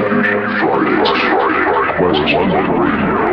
Fridays, Fridays, West London Radio.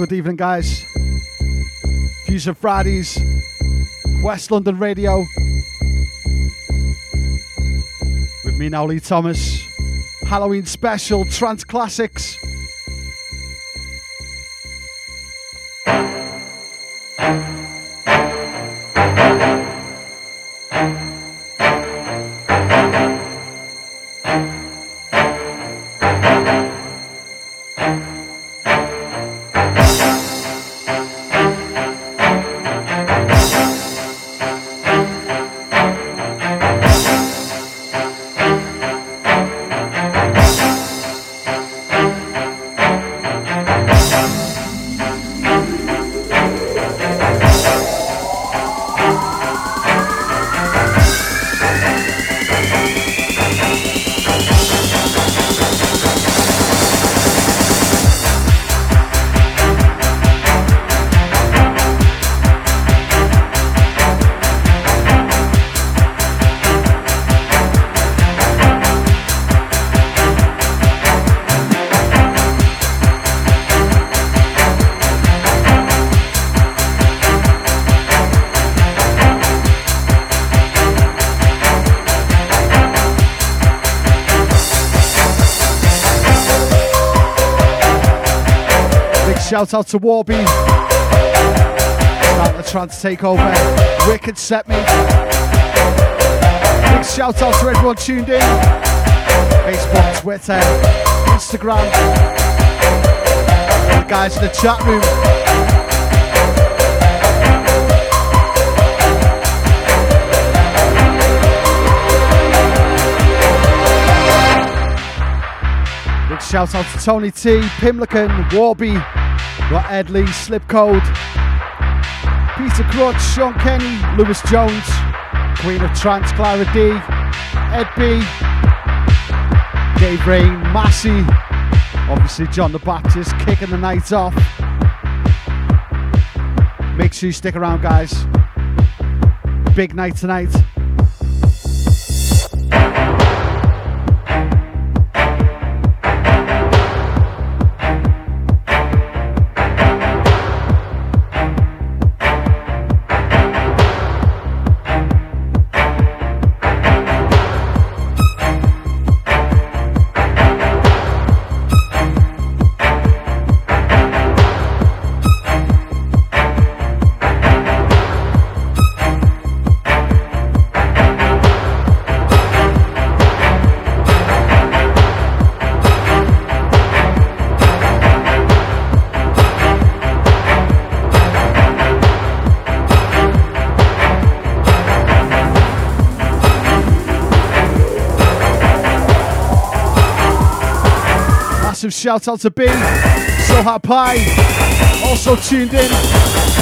Good evening, guys. Fusion Fridays, West London Radio. With me now, Lee Thomas. Halloween special, Trance Classics. Shout out to Warby. Start the trance takeover. Wicked set me. Big shout out to everyone tuned in. Facebook, Twitter, Instagram. The guys in the chat room. Big shout out to Tony T, Pimlican, Warby, Got Ed Lee, Slip Code, Peter Crutch, Sean Kenny, Lewis Jones, Queen of Trance, Clara D, Ed B, Dave Rain, Massey, Obviously, John the Baptist kicking the night off. Make sure you stick around, guys. Big night tonight. Massive shout out to B, So Hot Pie, also tuned in.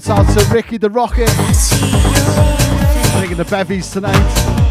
Shout out to Ricky the Rocket. Bringing the bevies tonight.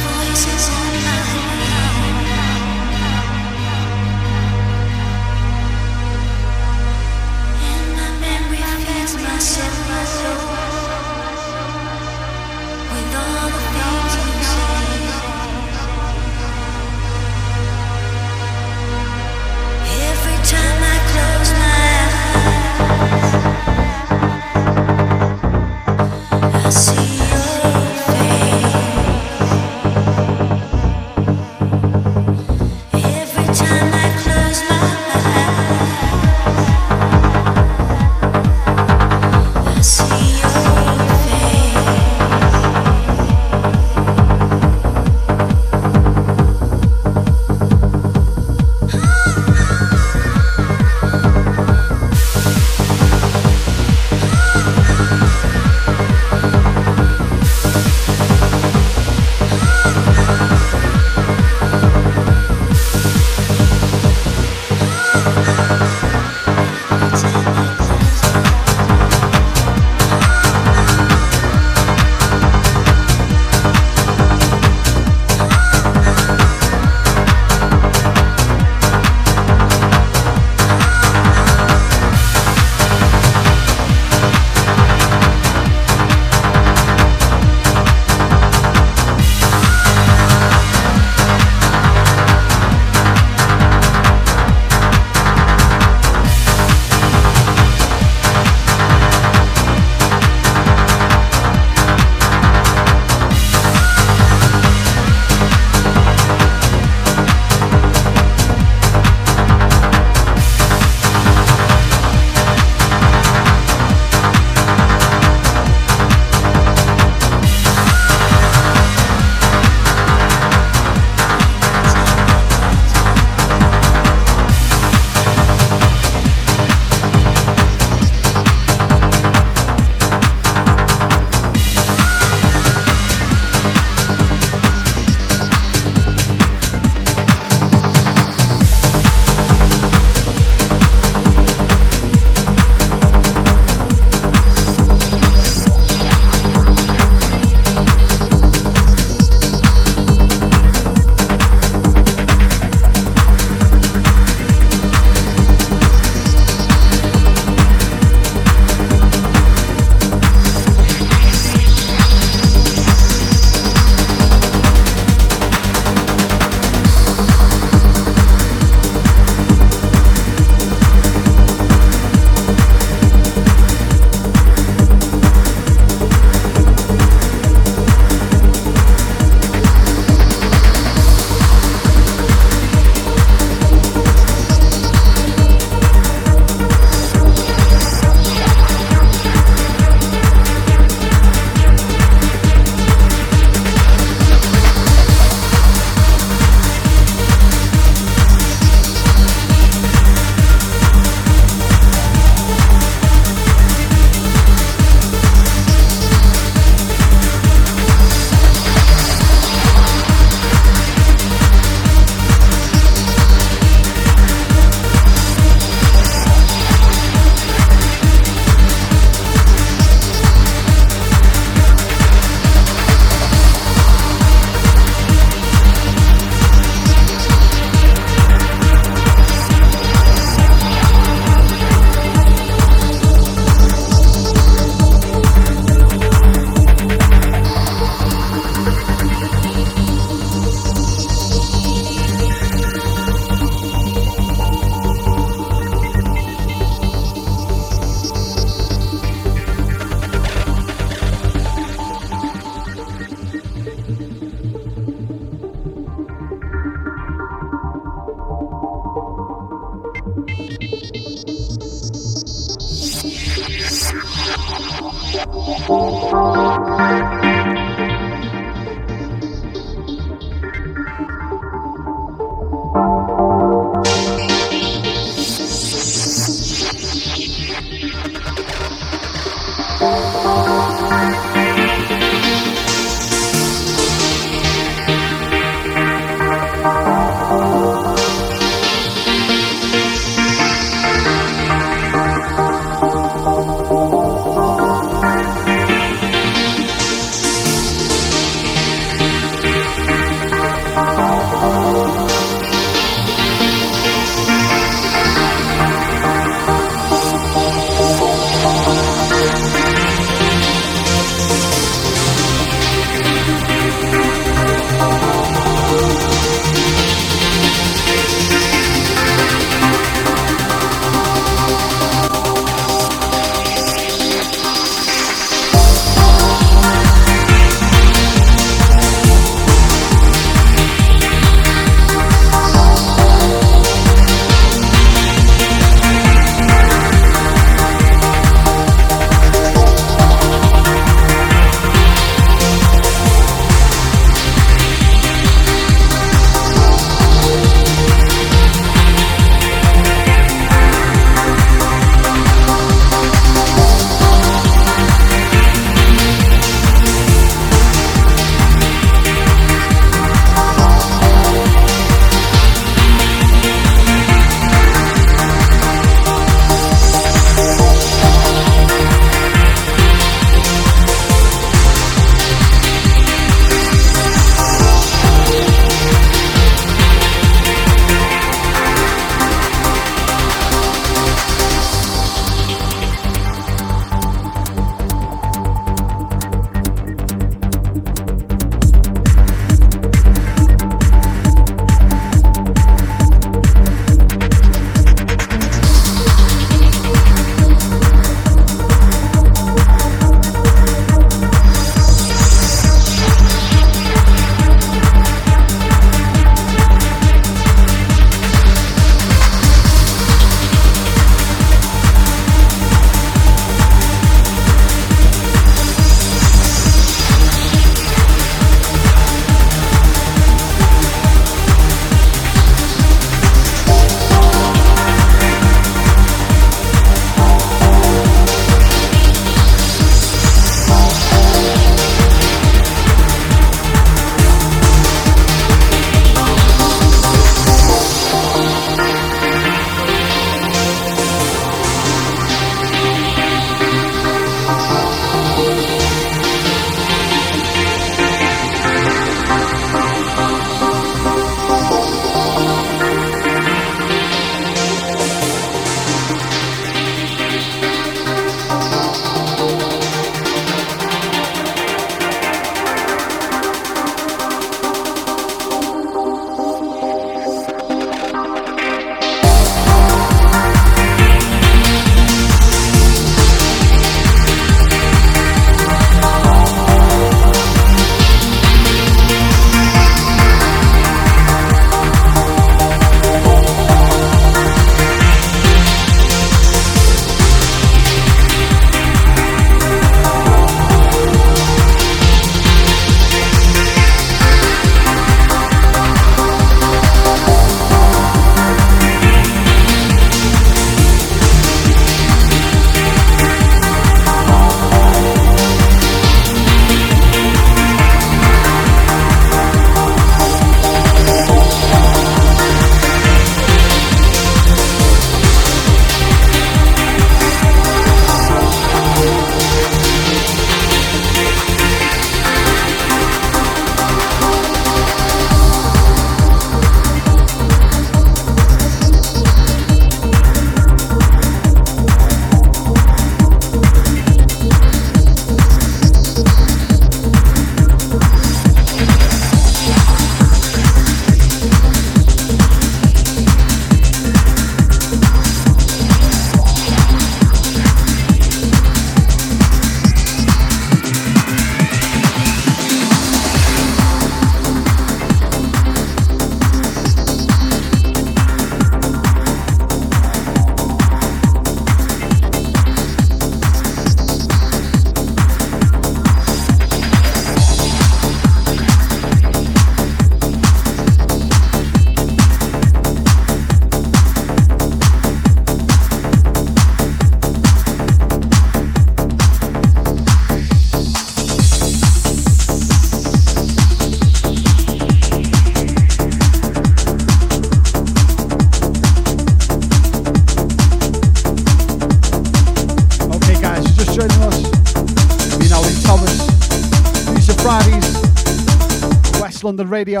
London Radio.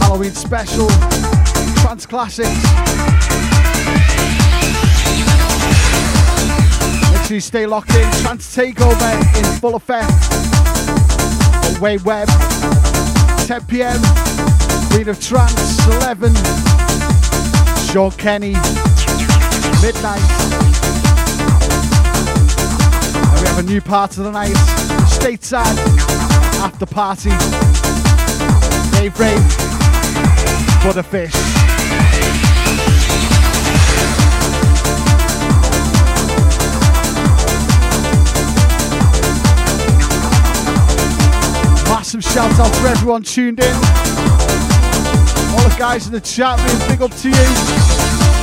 Halloween special, trance classics. Make sure you stay locked in. Trance takeover in full effect. On Way Web, 10 pm. Queen of Trance, 11. Sean Kenny, midnight. And we have a new part of the night, stateside after party. Dave Ray, Butterfish. Massive shout out to everyone tuned in. All the guys in the chat room, big up to you.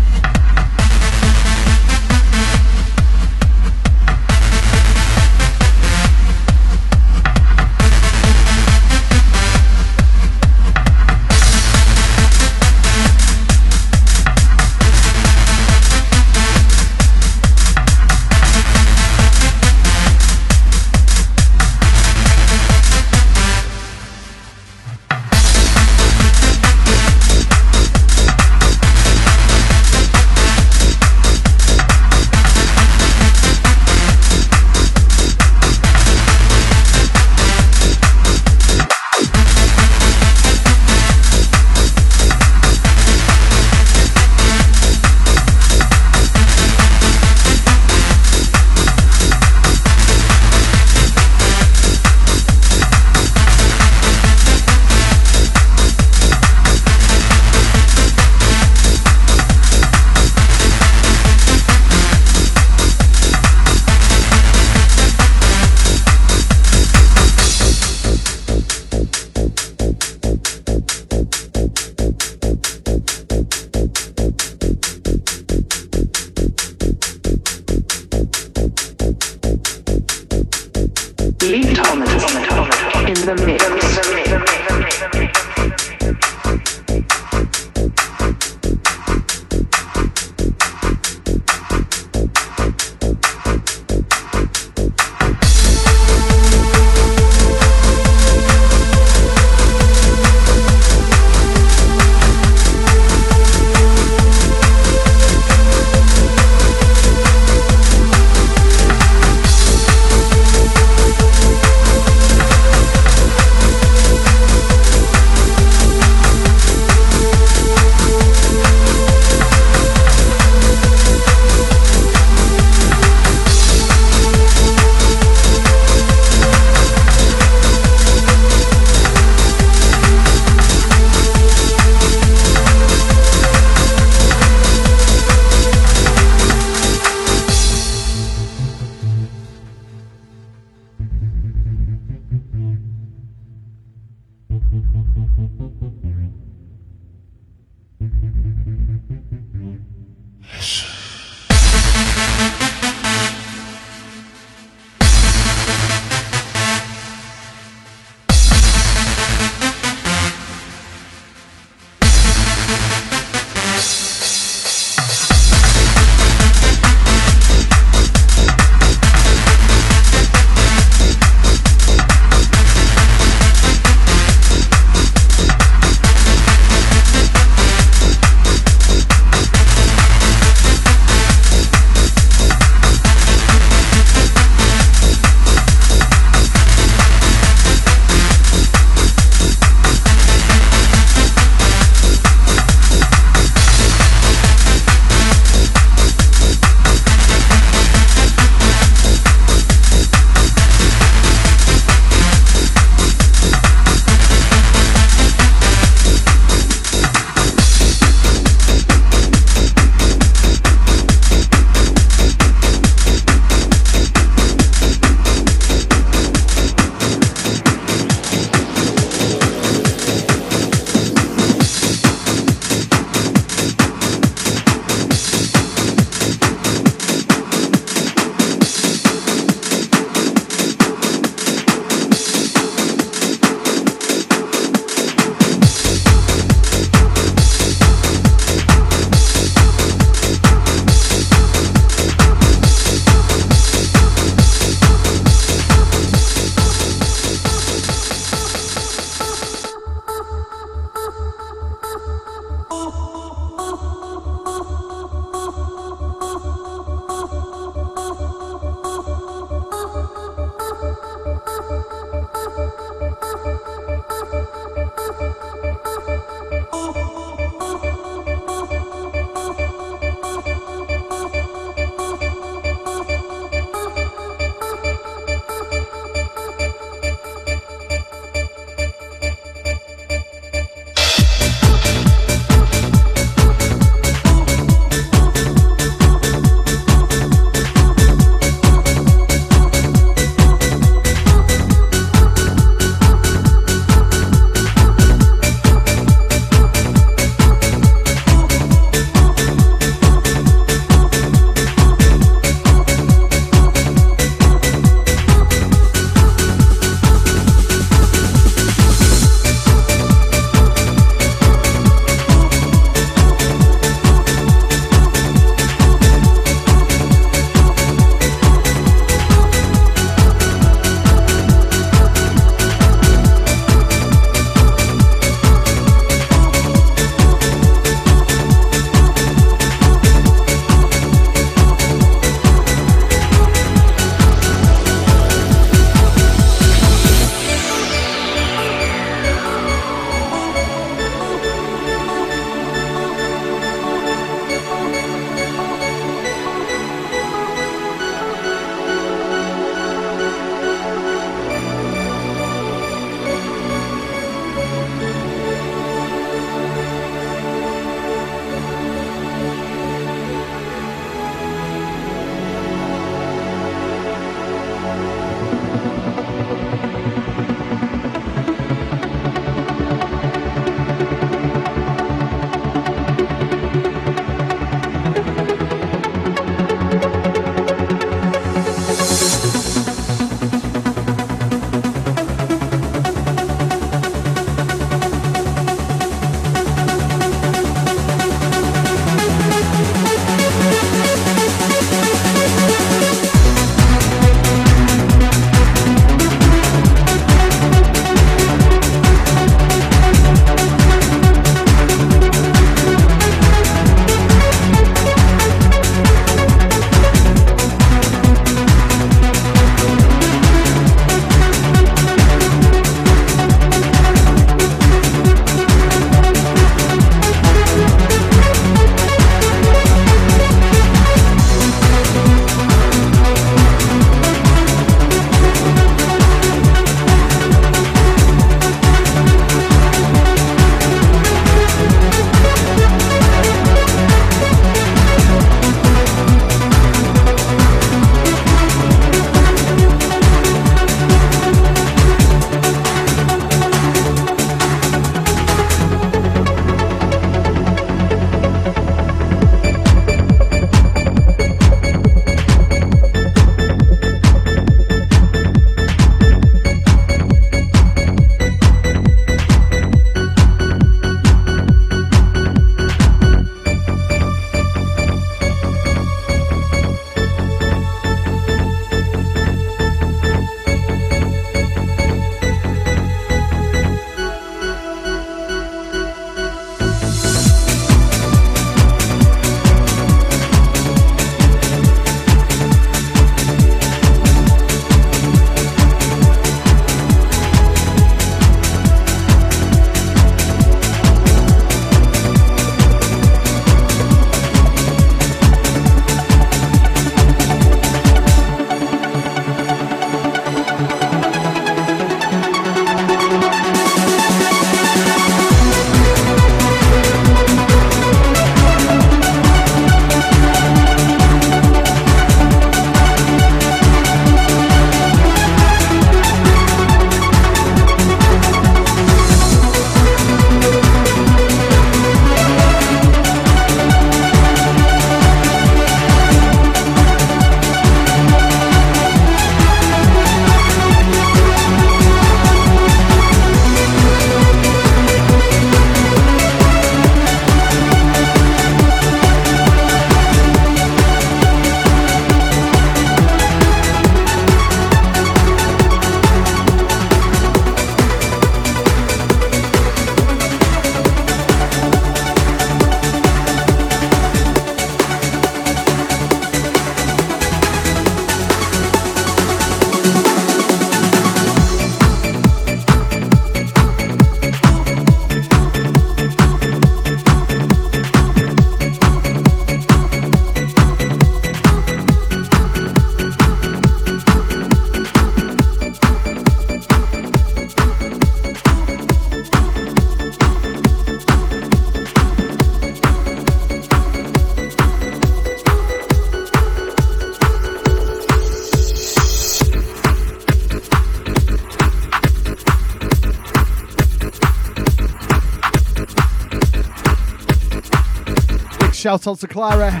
Shout out to Clara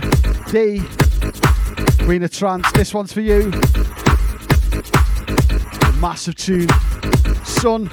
D, of Trance. This one's for you. Massive tune. Sun.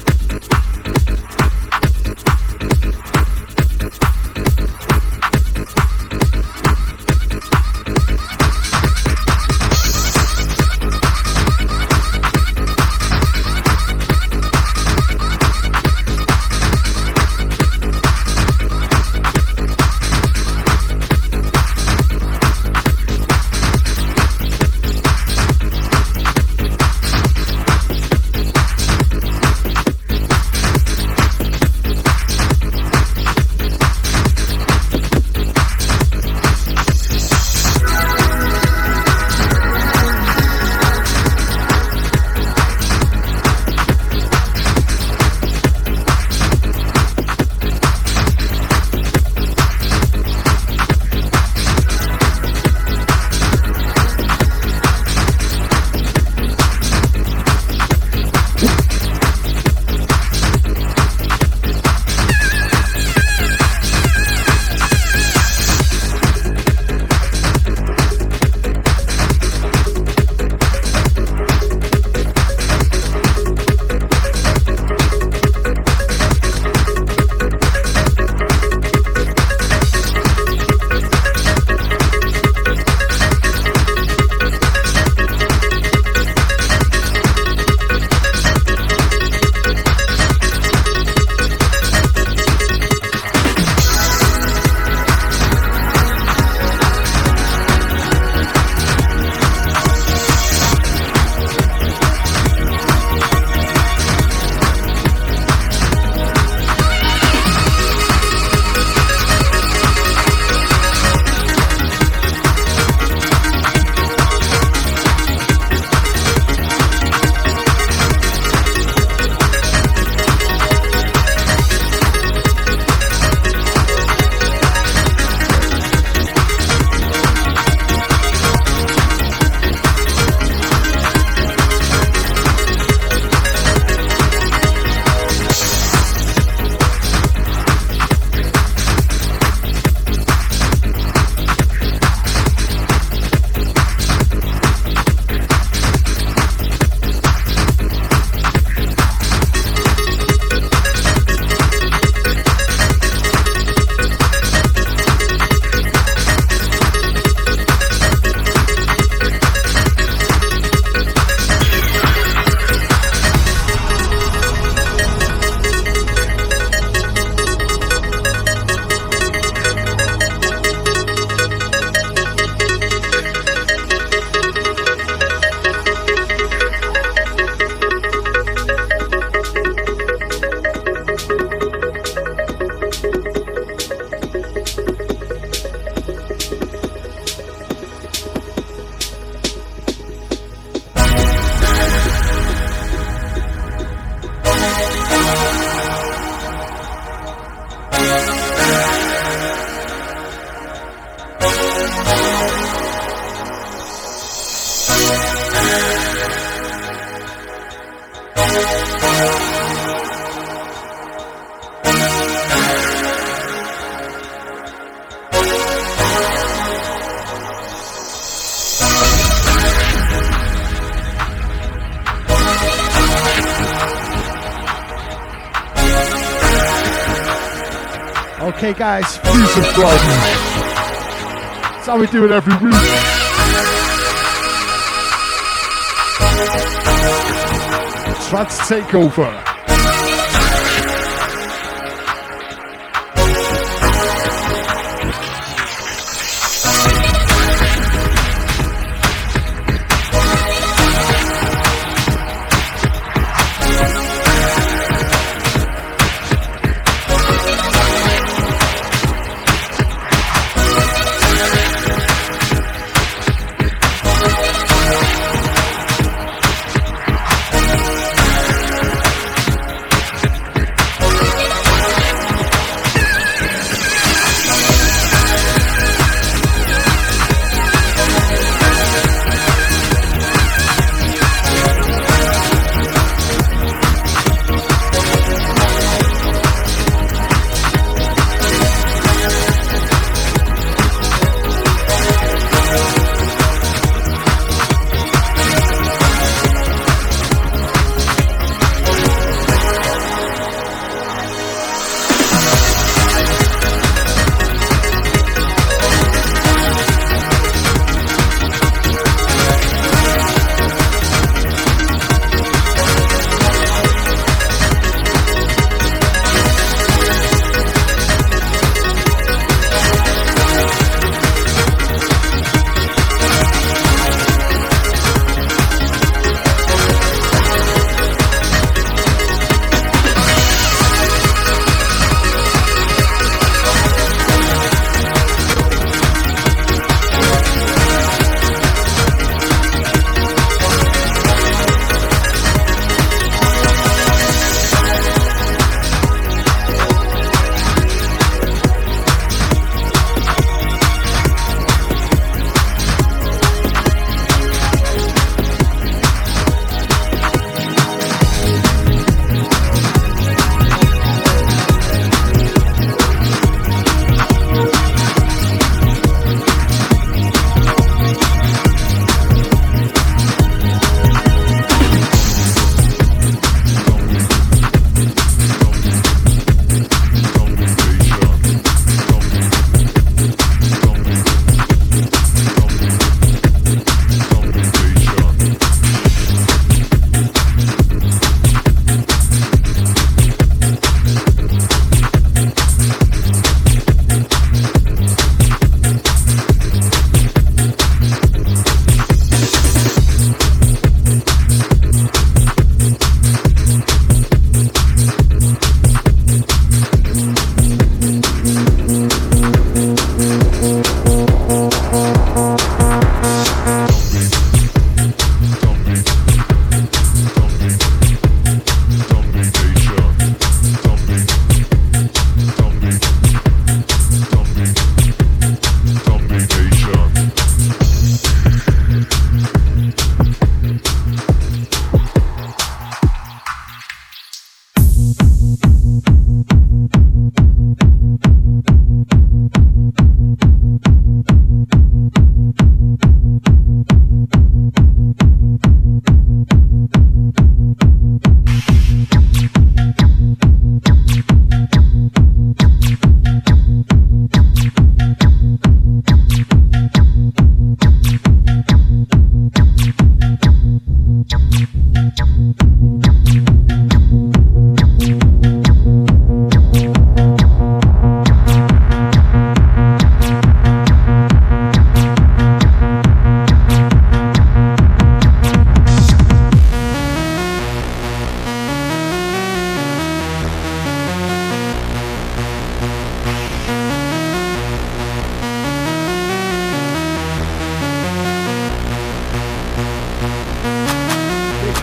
Guys. Please subscribe. That's how we do it every week. Trance Takeover.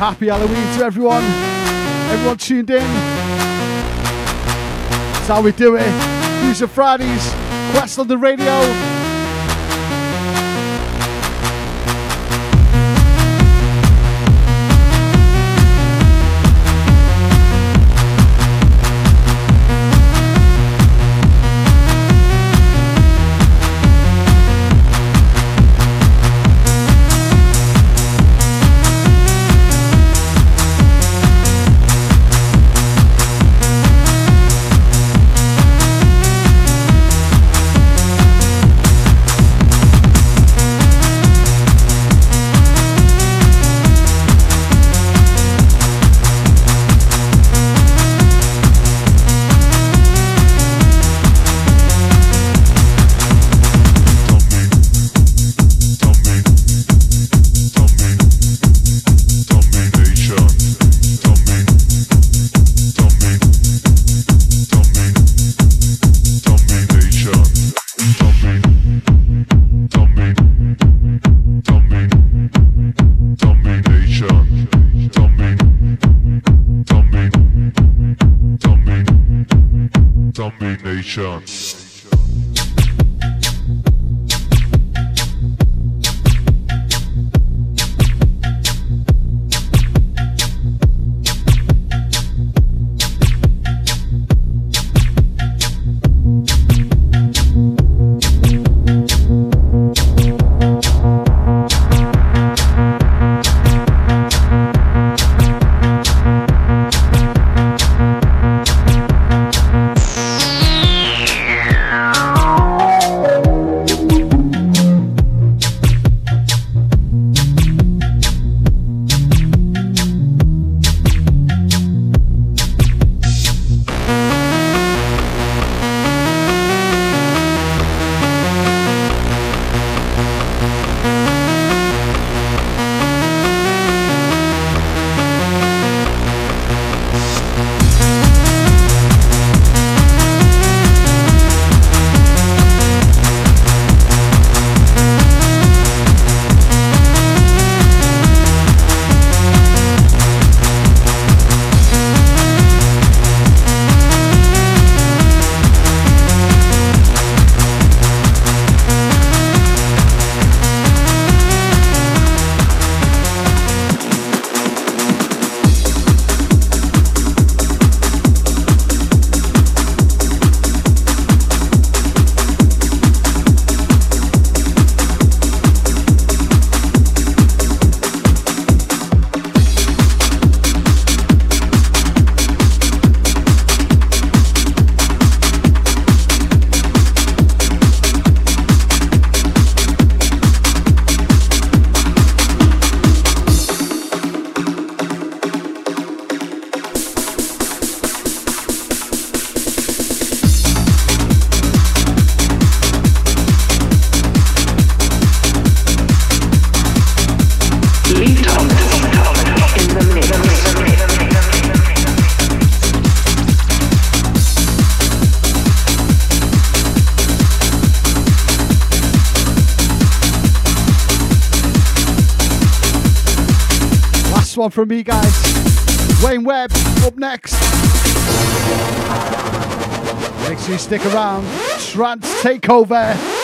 Happy Halloween to everyone. Everyone tuned in. That's how we do it. Fusion Fridays, Quest on the radio. One from me, guys. Wayne Webb up next. Make sure you stick around. Trance Takeover.